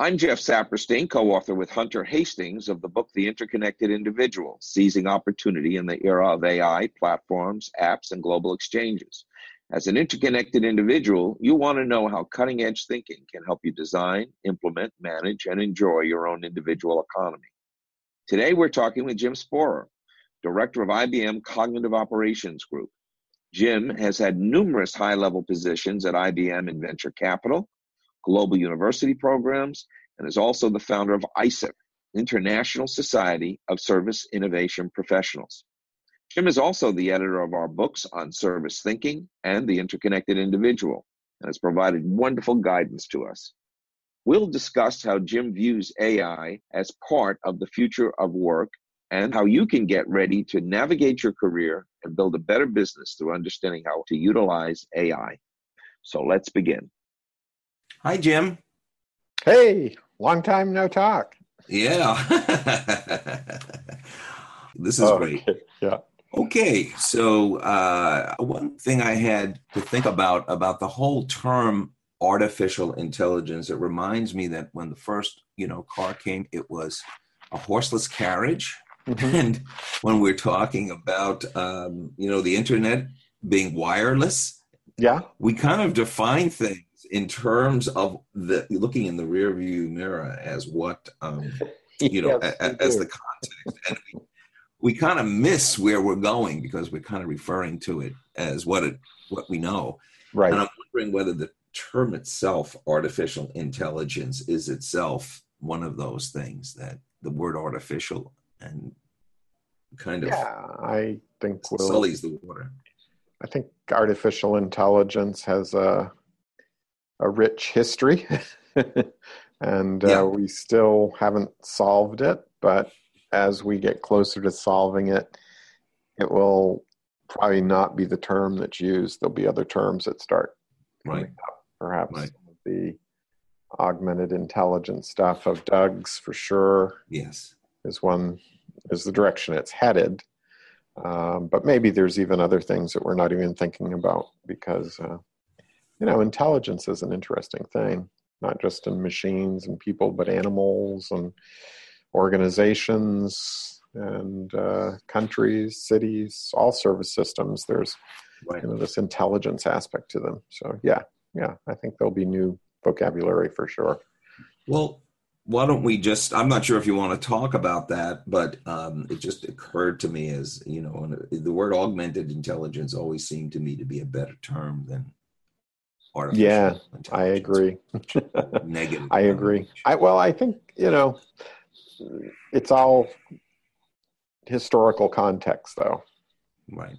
I'm Jeff Saperstein, co author with Hunter Hastings of the book The Interconnected Individual Seizing Opportunity in the Era of AI, Platforms, Apps, and Global Exchanges. As an interconnected individual, you want to know how cutting edge thinking can help you design, implement, manage, and enjoy your own individual economy. Today, we're talking with Jim Spohrer, Director of IBM Cognitive Operations Group. Jim has had numerous high level positions at IBM in venture capital, global university programs, and is also the founder of ISSIP, International Society of Service Innovation Professionals. Jim is also the editor of our books on service thinking and the interconnected individual, and has provided wonderful guidance to us. We'll discuss how Jim views AI as part of the future of work and how you can get ready to navigate your career and build a better business through understanding how to utilize AI. So let's begin. Hi, Jim. Hey, long time no talk. Yeah. this is oh, great. Okay. Yeah. Okay, so uh, one thing I had to think about about the whole term artificial intelligence, it reminds me that when the first you know car came, it was a horseless carriage, mm-hmm. and when we're talking about um, you know the internet being wireless, yeah, we kind of define things in terms of the looking in the rear view mirror as what um, you know yes, a, as the context. And we, we kind of miss where we're going because we're kind of referring to it as what it what we know. Right. And i'm wondering whether the term itself artificial intelligence is itself one of those things that the word artificial and kind of yeah i think will sullies the water. I think artificial intelligence has a a rich history, and uh, yeah. uh, we still haven't solved it. But as we get closer to solving it, it will probably not be the term that's used. There'll be other terms that start right. Up, perhaps right. the augmented intelligence stuff of Doug's for sure. Yes, is one is the direction it's headed. Um, but maybe there's even other things that we're not even thinking about because uh, you know, intelligence is an interesting thing, not just in machines and people, but animals and organizations and uh, countries, cities, all service systems. There's right. you know this intelligence aspect to them. So yeah, yeah, I think there'll be new vocabulary for sure. Well, why don't we just i'm not sure if you want to talk about that but um, it just occurred to me as you know the word augmented intelligence always seemed to me to be a better term than yeah i agree. negative i agree. i well i think you know it's all historical context though. Right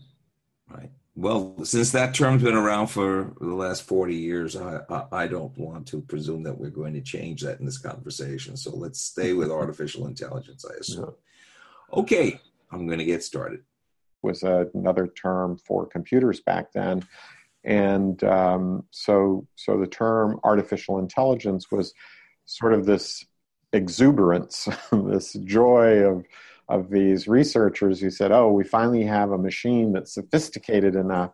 right. Well since that term's been around for the last 40 years I, I, I don't want to presume that we're going to change that in this conversation. So let's stay with artificial intelligence i assume. Yeah. okay i'm going to get started. Was another term for computers back then and um, so so the term artificial intelligence was sort of this exuberance this joy of of these researchers who said oh we finally have a machine that's sophisticated enough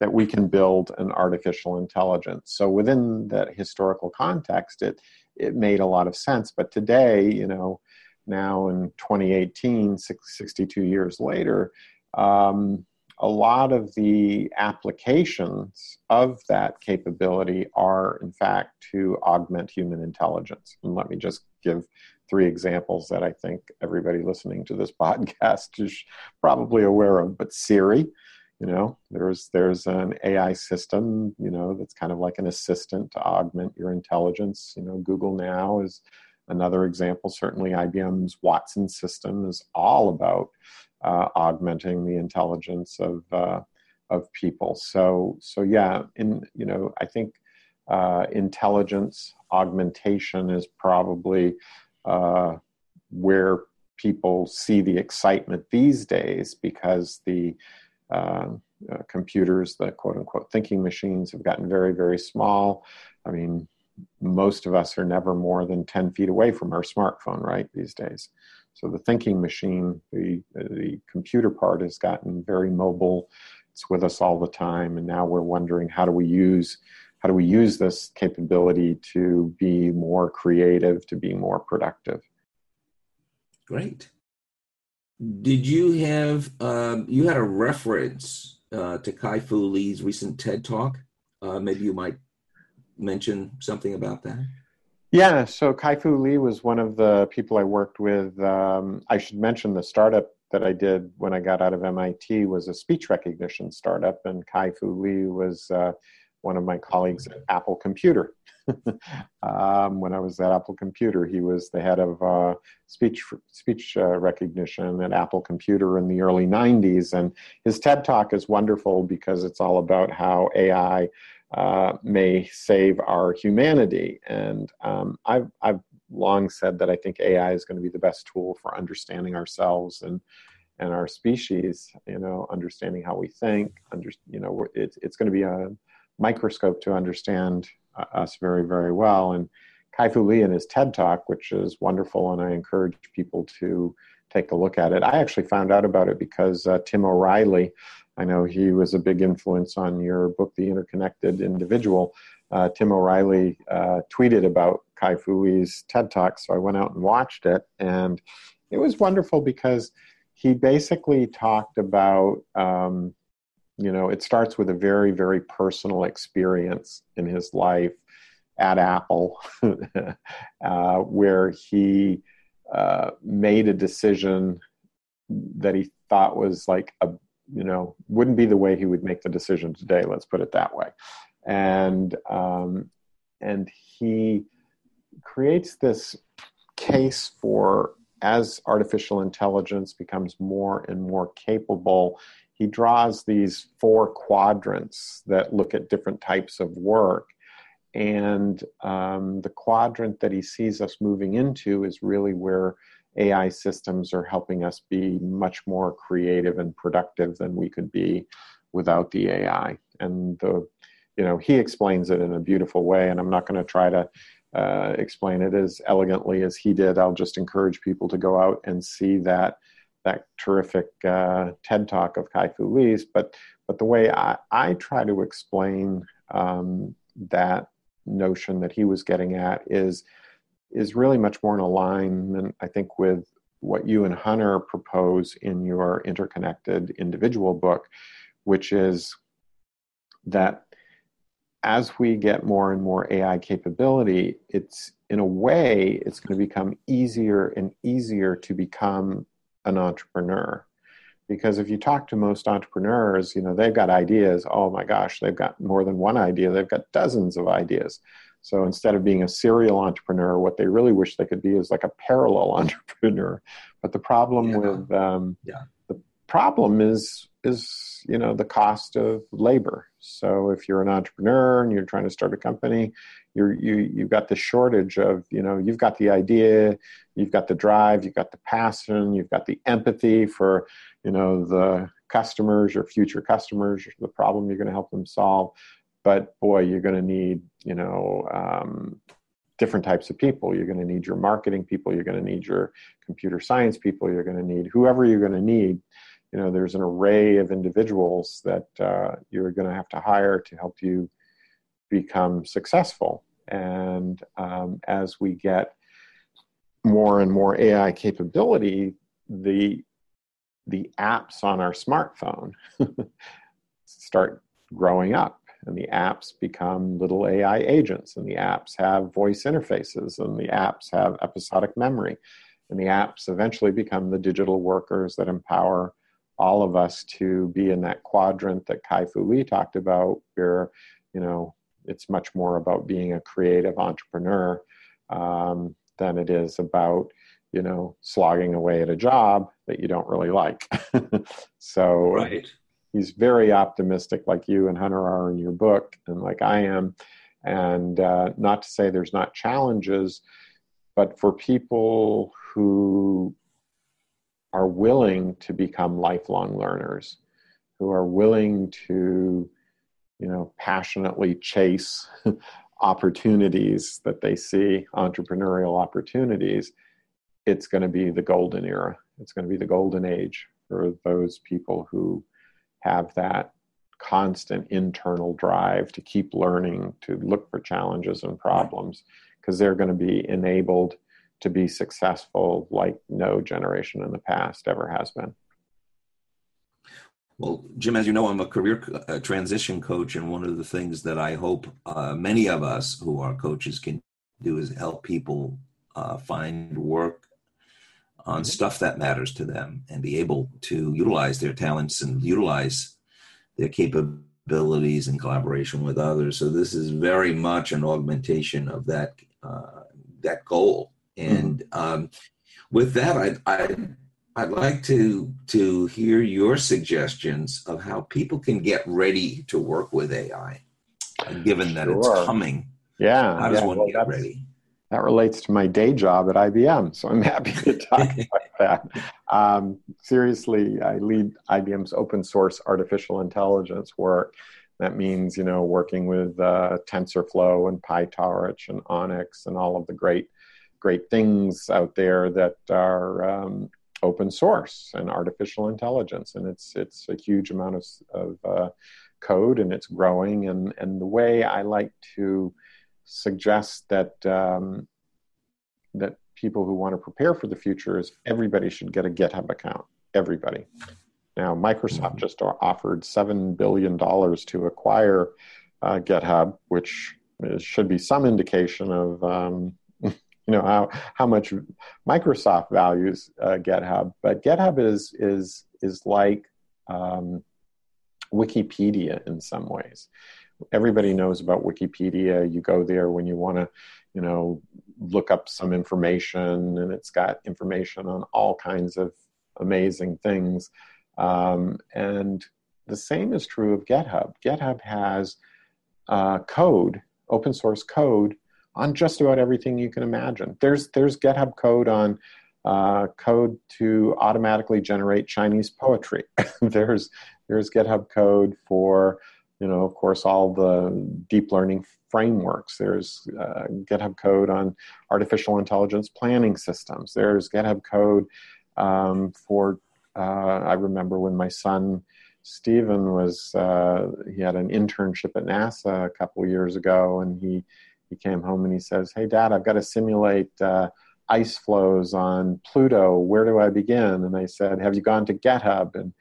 that we can build an artificial intelligence. So within that historical context it it made a lot of sense. But today you know now in 2018 62 years later um, a lot of the applications of that capability are, in fact, to augment human intelligence. And let me just give three examples that I think everybody listening to this podcast is probably aware of. But Siri, you know, there's there's an AI system, you know, that's kind of like an assistant to augment your intelligence. You know, Google Now is another example. Certainly, IBM's Watson system is all about uh, augmenting the intelligence of uh, of people. So so yeah, in you know I think uh, intelligence augmentation is probably uh, where people see the excitement these days because the uh, uh, computers, the quote unquote thinking machines, have gotten very very small. I mean, most of us are never more than 10 feet away from our smartphone, right, these days. So the thinking machine, the, the computer part has gotten very mobile. It's with us all the time. And now we're wondering how do we use how do we use this capability to be more creative, to be more productive. Great. Did you have um, you had a reference uh, to Kai Fu Lee's recent TED Talk? Uh, maybe you might mention something about that. Yeah, so Kai Fu Lee was one of the people I worked with. Um, I should mention the startup that I did when I got out of MIT was a speech recognition startup, and Kai Fu Lee was uh, one of my colleagues at Apple Computer. um, when I was at Apple Computer, he was the head of uh, speech speech uh, recognition at Apple Computer in the early '90s, and his TED Talk is wonderful because it's all about how AI uh, may save our humanity. And um, I've I've long said that I think AI is going to be the best tool for understanding ourselves and and our species. You know, understanding how we think. Under you know, it's it's going to be a microscope to understand uh, us very very well. And Kai Fu Lee in his TED Talk, which is wonderful, and I encourage people to take a look at it. I actually found out about it because uh, Tim O'Reilly, I know he was a big influence on your book, The Interconnected Individual. Uh, Tim O'Reilly uh, tweeted about Kai Fu Lee's TED Talk, so I went out and watched it, and it was wonderful because he basically talked about, um, you know, it starts with a very, very personal experience in his life at Apple, uh, where he uh, made a decision that he thought was like a, you know, wouldn't be the way he would make the decision today. Let's put it that way and um, and he creates this case for as artificial intelligence becomes more and more capable he draws these four quadrants that look at different types of work and um, the quadrant that he sees us moving into is really where ai systems are helping us be much more creative and productive than we could be without the ai and the you know he explains it in a beautiful way and i'm not going to try to uh, explain it as elegantly as he did. I'll just encourage people to go out and see that that terrific uh, ted talk of kai fu lee's. But but the way i, I try to explain um, that notion that he was getting at is is really much more in alignment i think with what you and hunter propose in your interconnected individual book which is that as we get more and more AI capability, it's in a way, it's going to become easier and easier to become an entrepreneur. Because if you talk to most entrepreneurs, you know, they've got ideas. Oh my gosh, they've got more than one idea, they've got dozens of ideas. So instead of being a serial entrepreneur, what they really wish they could be is like a parallel entrepreneur. But the problem yeah. with um, yeah. the problem is is you know the cost of labor so if you're an entrepreneur and you're trying to start a company you're you you've got the shortage of you know you've got the idea you've got the drive you've got the passion you've got the empathy for you know the customers your future customers the problem you're going to help them solve but boy you're going to need you know um, different types of people. You're going to need your marketing people. You're going to need your computer science people. You're going to need whoever you're going to need. You know there's an array of individuals that uh, you're going to have to hire to help you become successful. And um, as we get more and more ai capability the the apps on our smartphone start growing up and the apps become little ai agents and the apps have voice interfaces and the apps have episodic memory and the apps eventually become the digital workers that empower all of us to be in that quadrant that Kai Fu Lee talked about, where you know it's much more about being a creative entrepreneur um, than it is about you know slogging away at a job that you don't really like. so right. He's very optimistic, like you and Hunter are in your book, and like I am. And uh, not to say there's not challenges, but for people who are willing to become lifelong learners, who are willing to, you know, passionately chase opportunities that they see, entrepreneurial opportunities, it's going to be the golden era. It's going to be the golden age for those people who have that constant internal drive to keep learning, to look for challenges and problems, because they're going to be enabled to be successful like no generation in the past ever has been. Well, Jim, as you know, I'm a career uh, transition coach, and one of the things that I hope uh, many of us who are coaches can do is help people uh, find work on mm-hmm. stuff that matters to them and be able to utilize their talents and utilize their capabilities in collaboration with others. So this is very much an augmentation of that uh, that goal. And mm-hmm. um, with that, I, I I'd like to to hear your suggestions of how people can get ready to work with AI, given that sure. it's coming. Yeah, how does yeah, one well, get ready? That relates to my day job at IBM, so I'm happy to talk about that. Um, seriously, I lead IBM's open source artificial intelligence work. That means, you know, working with uh, TensorFlow and PyTorch and ONNX and all of the great, great things out there that are um, open source and artificial intelligence, and it's it's a huge amount of, of uh, code, and it's growing. And and the way I like to suggest that um, that people who want to prepare for the future is everybody should get a GitHub account. Everybody. Now, Microsoft mm-hmm. just offered seven billion dollars to acquire uh, GitHub, which is, should be some indication of um, you know how how much Microsoft values uh, GitHub. But GitHub is is is like um, Wikipedia in some ways. Everybody knows about Wikipedia. You go there when you want to, you know, look up some information, and it's got information on all kinds of amazing things. Um, and the same is true of GitHub. GitHub has uh, code, open source code on just about everything you can imagine. There's there's GitHub code on uh, code to automatically generate Chinese poetry. there's there's GitHub code for you know of course all the deep learning frameworks. There's uh, GitHub code on artificial intelligence planning systems. There's GitHub code um, for uh, I remember when my son. Stephen was uh, he had an internship at NASA a couple years ago, and he he came home and he says, "Hey, Dad, I've got to simulate uh, ice flows on Pluto. Where do I begin?" And I said, "Have you gone to GitHub?" And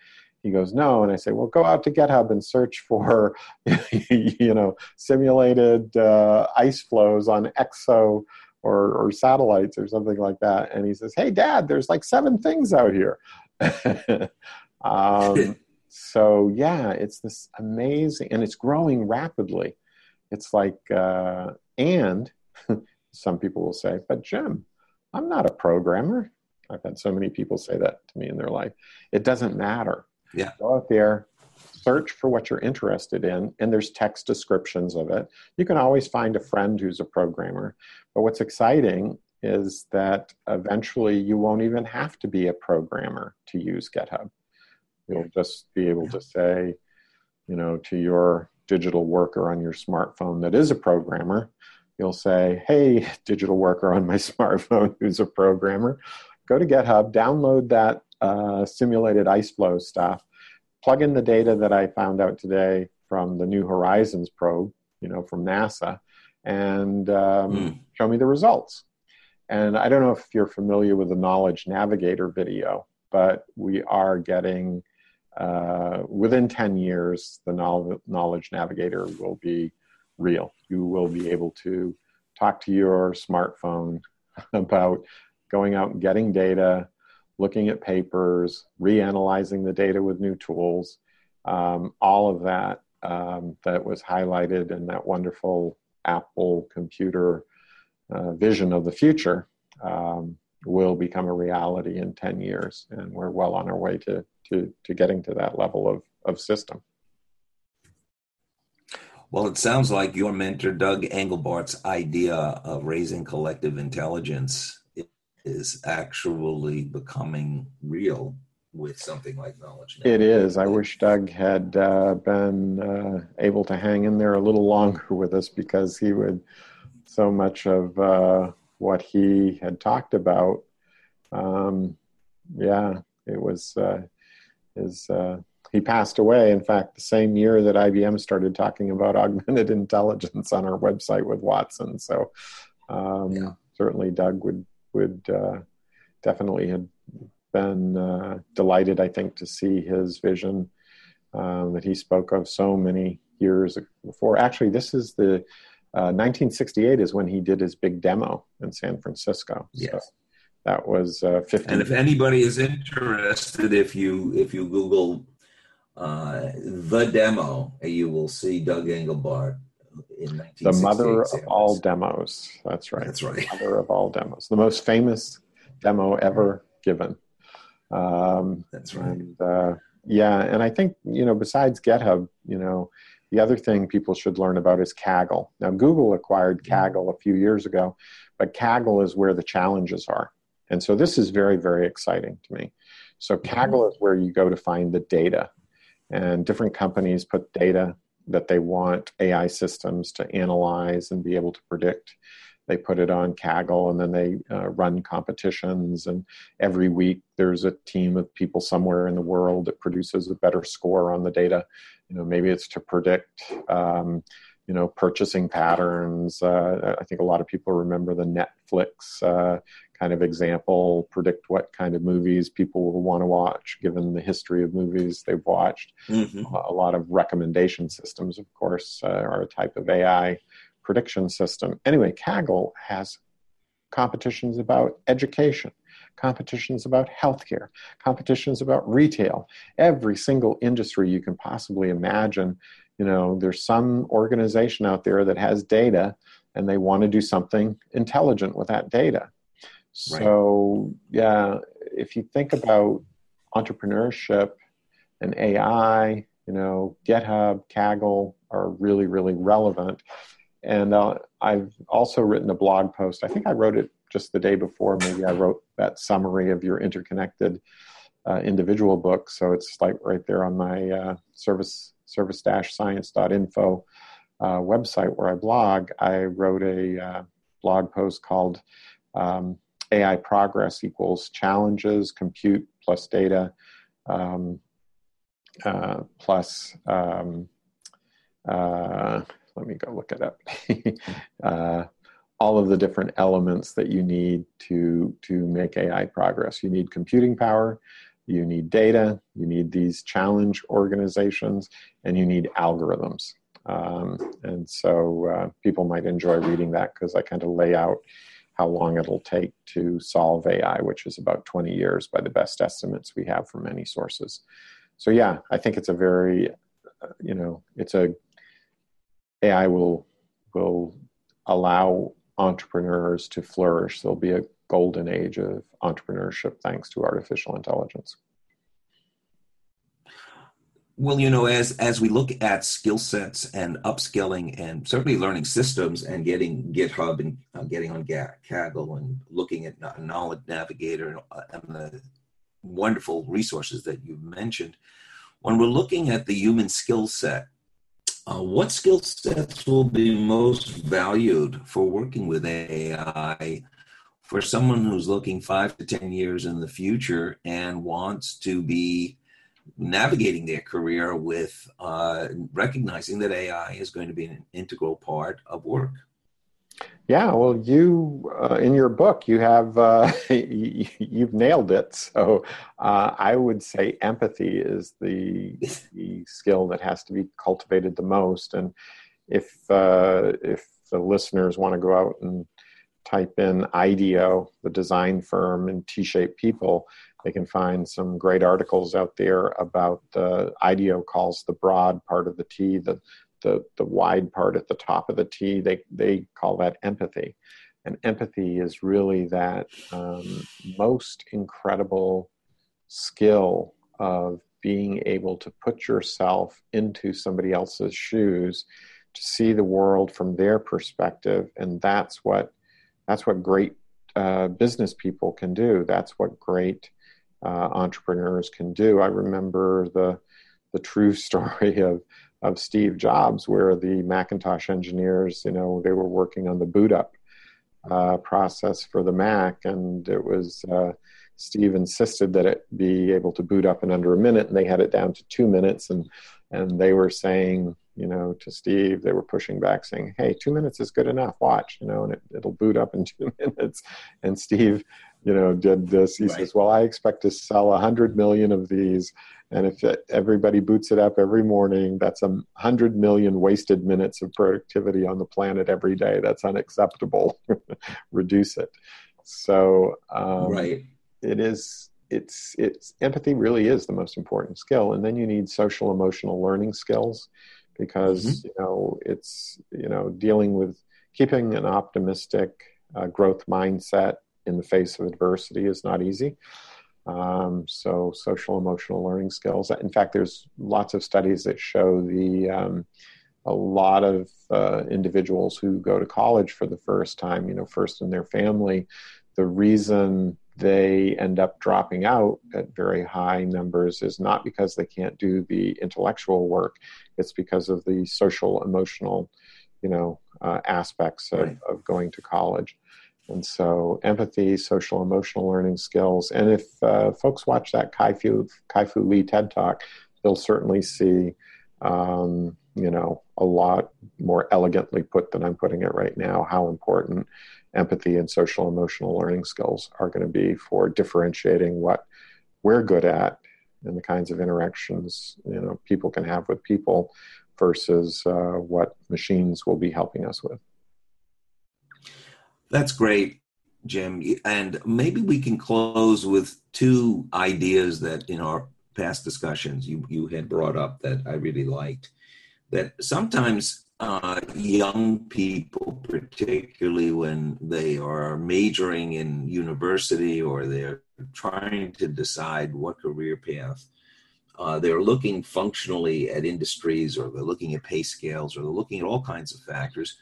he goes, "No." And I say, "Well, go out to GitHub and search for, you know, simulated uh, ice flows on EXO." Or, or satellites or something like that. And he says, Hey, dad, there's like seven things out here. um, so, yeah, it's this amazing, and it's growing rapidly. It's like uh, and some people will say, but Jim, I'm not a programmer. I've had so many people say that to me in their life. It doesn't matter. Yeah. Go out there, search for what you're interested in, and there's text descriptions of it. You can always find a friend who's a programmer. But what's exciting is that eventually you won't even have to be a programmer to use GitHub. You'll just be able to say, you know, to your digital worker on your smartphone that is a programmer, you'll say, Hey, digital worker on my smartphone who's a programmer, go to GitHub, download that uh, simulated ice flow stuff, plug in the data that I found out today from the New Horizons probe, you know, from NASA, and um, mm. show me the results. And I don't know if you're familiar with the Knowledge Navigator video, but we are getting uh, within 10 years, the Knowledge Navigator will be real. You will be able to talk to your smartphone about going out and getting data, looking at papers, reanalyzing the data with new tools, um, all of that um, that was highlighted in that wonderful Apple computer uh, vision of the future um, will become a reality in 10 years. And we're well on our way to to to getting to that level of of system. Well, it sounds like your mentor Doug Engelbart's idea of raising collective intelligence is actually becoming real with something like knowledge. It is. I wish Doug had uh, been uh, able to hang in there a little longer with us because he would so much of uh, what he had talked about. Um, yeah, it was uh, is uh, he passed away. In fact, the same year that IBM started talking about augmented intelligence on our website with Watson. So um, yeah. certainly, Doug would would uh, definitely have been uh, delighted, I think, to see his vision um, that he spoke of so many years before. Actually, this is the 1968 uh, is when he did his big demo in San Francisco. Yes. So that was uh, 50. And if anybody is interested, if you if you Google uh, the demo, you will see Doug Engelbart in the mother of all demos. That's right. That's right. The mother of all demos. The most famous demo ever given. Um, That's right. And, uh, yeah, and I think you know, besides GitHub, you know, the other thing people should learn about is Kaggle. Now, Google acquired mm-hmm. Kaggle a few years ago, but Kaggle is where the challenges are. And so this is very, very exciting to me. So mm-hmm. Kaggle is where you go to find the data. And different companies put data that they want AI systems to analyze and be able to predict. They put it on Kaggle and then they uh, run competitions. And every week there's a team of people somewhere in the world that produces a better score on the data you know maybe it's to predict um, you know purchasing patterns uh, i think a lot of people remember the netflix uh, kind of example predict what kind of movies people will want to watch given the history of movies they've watched mm-hmm. a lot of recommendation systems of course uh, are a type of ai prediction system anyway kaggle has competitions about education competitions about healthcare, competitions about retail, every single industry you can possibly imagine. You know, there's some organization out there that has data and they want to do something intelligent with that data. So, yeah, if you think about entrepreneurship and AI, you know, GitHub, Kaggle are really, really relevant. And uh, I've also written a blog post. I think I wrote it just the day before. Maybe I wrote that summary of your interconnected uh, individual book. So it's like right there on my uh, service service-science.info uh, website where I blog. I wrote a uh, blog post called um, AI progress equals challenges, compute plus data, um, uh, plus um, uh, let me go look it up. uh, all of the different elements that you need to to make AI progress. You need computing power, you need data, you need these challenge organizations, and you need algorithms. Um, and so uh, people might enjoy reading that because I kind of lay out how long it'll take to solve AI, which is about 20 years by the best estimates we have from many sources. So yeah, I think it's a very, you know, it's a AI will will allow entrepreneurs to flourish. There'll be a golden age of entrepreneurship thanks to artificial intelligence. Well, you know, as as we look at skill sets and upskilling, and certainly learning systems, and getting GitHub and uh, getting on Kaggle, and looking at Knowledge Navigator and, uh, and the wonderful resources that you've mentioned, when we're looking at the human skill set, uh, what skill sets will be most valued for working with AI for someone who's looking five to 10 years in the future and wants to be navigating their career with uh, recognizing that AI is going to be an integral part of work? Yeah, well, you uh, in your book you have uh, you've nailed it. So uh, I would say empathy is the, the skill that has to be cultivated the most. And if uh, if the listeners want to go out and type in IDEO, the design firm, and T-shaped people, they can find some great articles out there about the IDEO calls the broad part of the T the the, the wide part at the top of the T, they, they call that empathy. And empathy is really that um, most incredible skill of being able to put yourself into somebody else's shoes to see the world from their perspective. And that's what that's what great uh, business people can do. That's what great uh, entrepreneurs can do i remember the the true story of of Steve Jobs, where the Macintosh engineers, you know, they were working on the boot up uh, process for the Mac, and it was uh, Steve insisted that it be able to boot up in under a minute, and they had it down to two minutes, and and they were saying, you know, to Steve, they were pushing back, saying, "Hey, two minutes is good enough. Watch, you know, and it, it'll boot up in two minutes." And Steve, you know, did this. He right. says, "Well, I expect to sell a hundred million of these." And if it, everybody boots it up every morning, that's a hundred million wasted minutes of productivity on the planet every day. That's unacceptable. Reduce it. So, um, right. It is. It's it's empathy really is the most important skill, and then you need social emotional learning skills because mm-hmm. you know it's you know dealing with keeping an optimistic uh, growth mindset in the face of adversity is not easy um, so social emotional learning skills. In fact, there's lots of studies that show the um, a lot of uh, individuals who go to college for the first time, you know, first in their family, the reason they end up dropping out at very high numbers is not because they can't do the intellectual work; it's because of the social emotional, you know, uh, aspects of, right. of going to college. And so, empathy, social emotional learning skills. And if uh, folks watch that Kai-Fu, Kai-Fu Lee TED Talk, they'll certainly see, um, you know, a lot more elegantly put than I'm putting it right now, how important empathy and social emotional learning skills are going to be for differentiating what we're good at and the kinds of interactions, you know, people can have with people versus uh, what machines will be helping us with. That's great, Jim. And maybe we can close with two ideas that in our past discussions you, you had brought up that I really liked. That sometimes uh, young people, particularly when they are majoring in university or they're trying to decide what career path, uh, they're looking functionally at industries or they're looking at pay scales or they're looking at all kinds of factors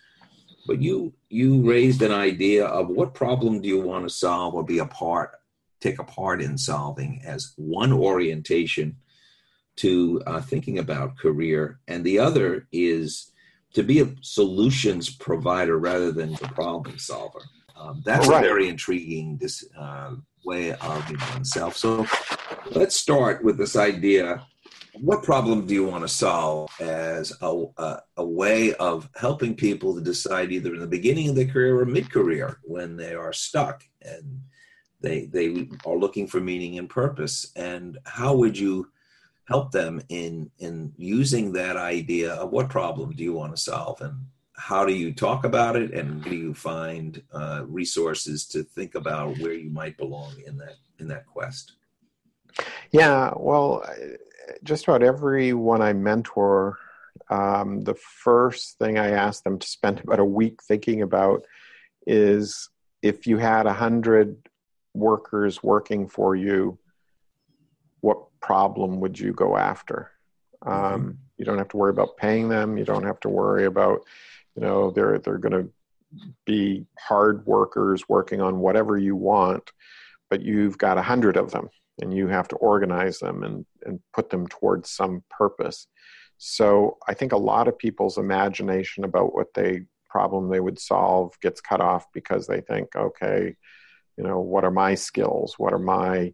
but you you raised an idea of what problem do you want to solve or be a part take a part in solving as one orientation to uh, thinking about career. And the other is to be a solutions provider rather than the problem solver. Um, that's right. a very intriguing this uh, way of oneself. So let's start with this idea what problem do you want to solve as a, a, a, way of helping people to decide either in the beginning of their career or mid-career when they are stuck and they they are looking for meaning and purpose? And how would you help them in in using that idea of what problem do you want to solve? And how do you talk about it? And do you find uh, resources to think about where you might belong in that in that quest? Yeah well just about everyone I mentor, um, the first thing I ask them to spend about a week thinking about is if you had a hundred workers working for you, what problem would you go after? Um, mm-hmm. you don't have to worry about paying them. You don't have to worry about, you know, they're they're going to be hard workers working on whatever you want, but you've got a hundred of them and you have to organize them and, and put them towards some purpose. So I think a lot of people's imagination about what they problem they would solve gets cut off because they think, okay, you know, what are my skills? What are my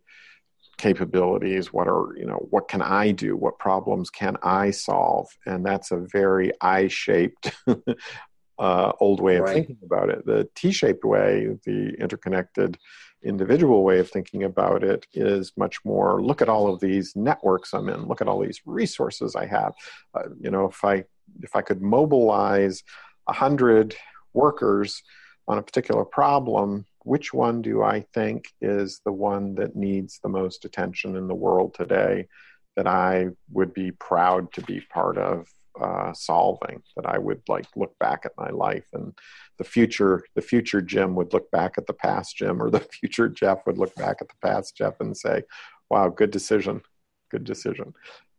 capabilities? What are, you know, what can I do? What problems can I solve? And that's a very I shaped uh, old way of right. thinking about it. The T shaped way, the interconnected individual way of thinking about it is much more look at all of these networks i'm in look at all these resources i have uh, you know if i if i could mobilize a hundred workers on a particular problem which one do i think is the one that needs the most attention in the world today that i would be proud to be part of uh, solving that I would like look back at my life and the future the future Jim would look back at the past Jim or the future Jeff would look back at the past Jeff and say, "Wow, good decision, good decision."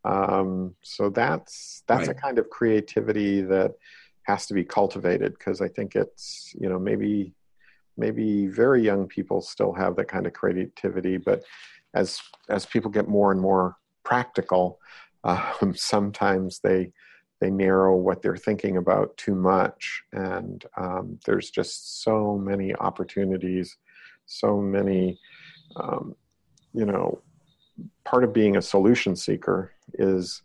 Um, so that's that's right. a kind of creativity that has to be cultivated because I think it's you know maybe maybe very young people still have that kind of creativity, but as as people get more and more practical, um, sometimes they they narrow what they're thinking about too much. And um, there's just so many opportunities, so many, um, you know, part of being a solution seeker is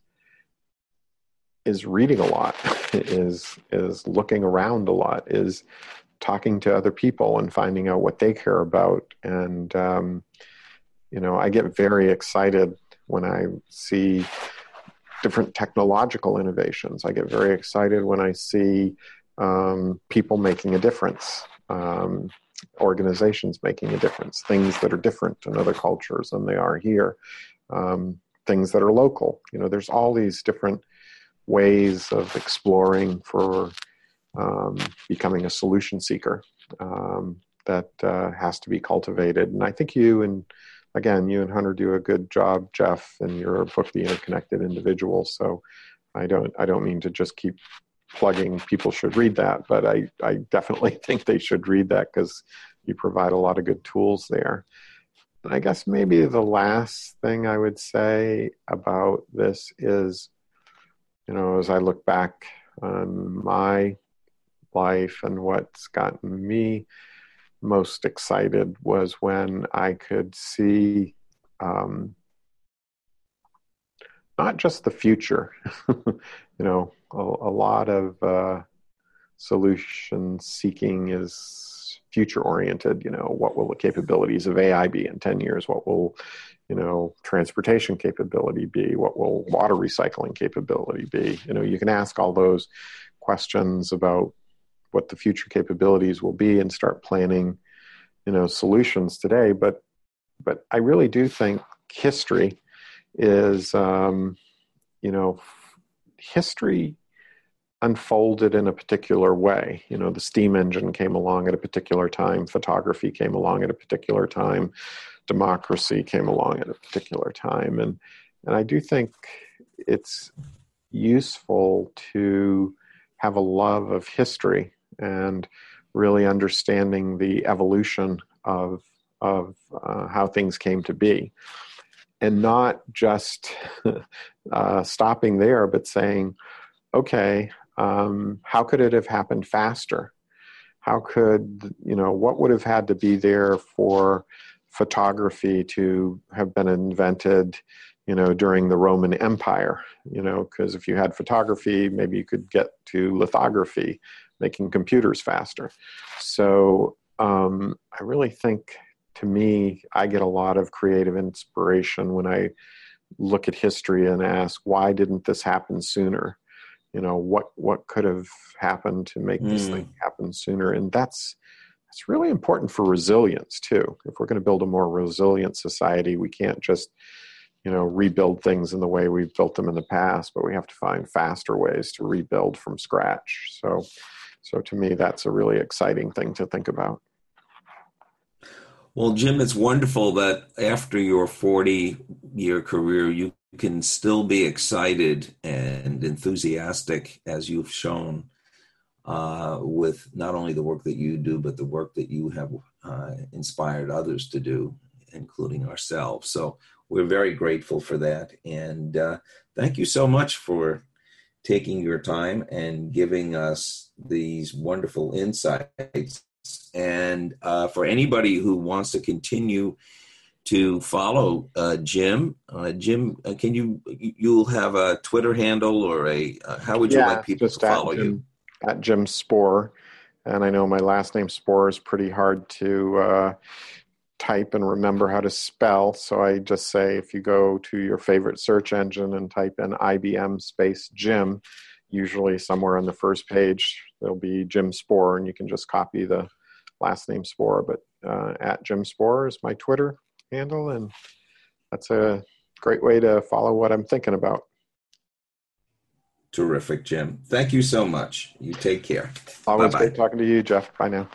is reading a lot is is looking around a lot is talking to other people and finding out what they care about and um, you know i get very excited when i see different technological innovations i get very excited when i see um, people making a difference um, organizations making a difference things that are different in other cultures than they are here um, things that are local you know there's all these different ways of exploring for um, becoming a solution seeker um, that uh, has to be cultivated. And I think you and again, you and Hunter do a good job, Jeff, in your book, The Interconnected Individual. So I don't I don't mean to just keep plugging people should read that, but I, I definitely think they should read that because you provide a lot of good tools there. And I guess maybe the last thing I would say about this is you know, as I look back on my life and what's gotten me most excited was when I could see um, not just the future, you know, a, a lot of uh, solution seeking is future oriented. You know, what will the capabilities of AI be in 10 years? What will you know transportation capability be what will water recycling capability be you know you can ask all those questions about what the future capabilities will be and start planning you know solutions today but but i really do think history is um, you know history unfolded in a particular way you know the steam engine came along at a particular time photography came along at a particular time democracy came along at a particular time. And, and I do think it's useful to have a love of history and really understanding the evolution of, of uh, how things came to be. And not just uh, stopping there, but saying, okay, um, how could it have happened faster? How could, you know, what would have had to be there for photography to have been invented you know during the roman empire you know because if you had photography maybe you could get to lithography making computers faster so um, i really think to me i get a lot of creative inspiration when i look at history and ask why didn't this happen sooner you know what what could have happened to make mm. this thing happen sooner and that's it's really important for resilience too. If we're going to build a more resilient society, we can't just you know rebuild things in the way we've built them in the past, but we have to find faster ways to rebuild from scratch. So so to me that's a really exciting thing to think about. Well, Jim, it's wonderful that after your 40 year career, you can still be excited and enthusiastic as you've shown uh, with not only the work that you do, but the work that you have uh, inspired others to do, including ourselves. So we're very grateful for that. And uh, thank you so much for taking your time and giving us these wonderful insights. And uh, for anybody who wants to continue to follow uh, Jim. Uh, Jim, uh, can you you'll have a Twitter handle or a uh, how would you yeah, like people to follow Jim, you? at Jim Spohrer. And I know my last name Spohrer is pretty hard to uh, type and remember how to spell. So I just say if you go to your favorite search engine and type in IBM space Jim, usually somewhere on the first page there'll be Jim Spohrer, and you can just copy the last name Spohrer. But uh, at Jim Spohrer is my Twitter handle, and that's a great way to follow what I'm thinking about. Terrific, Jim. Thank you so much. You take care. Always Bye-bye. great talking to you, Jeff. Bye now.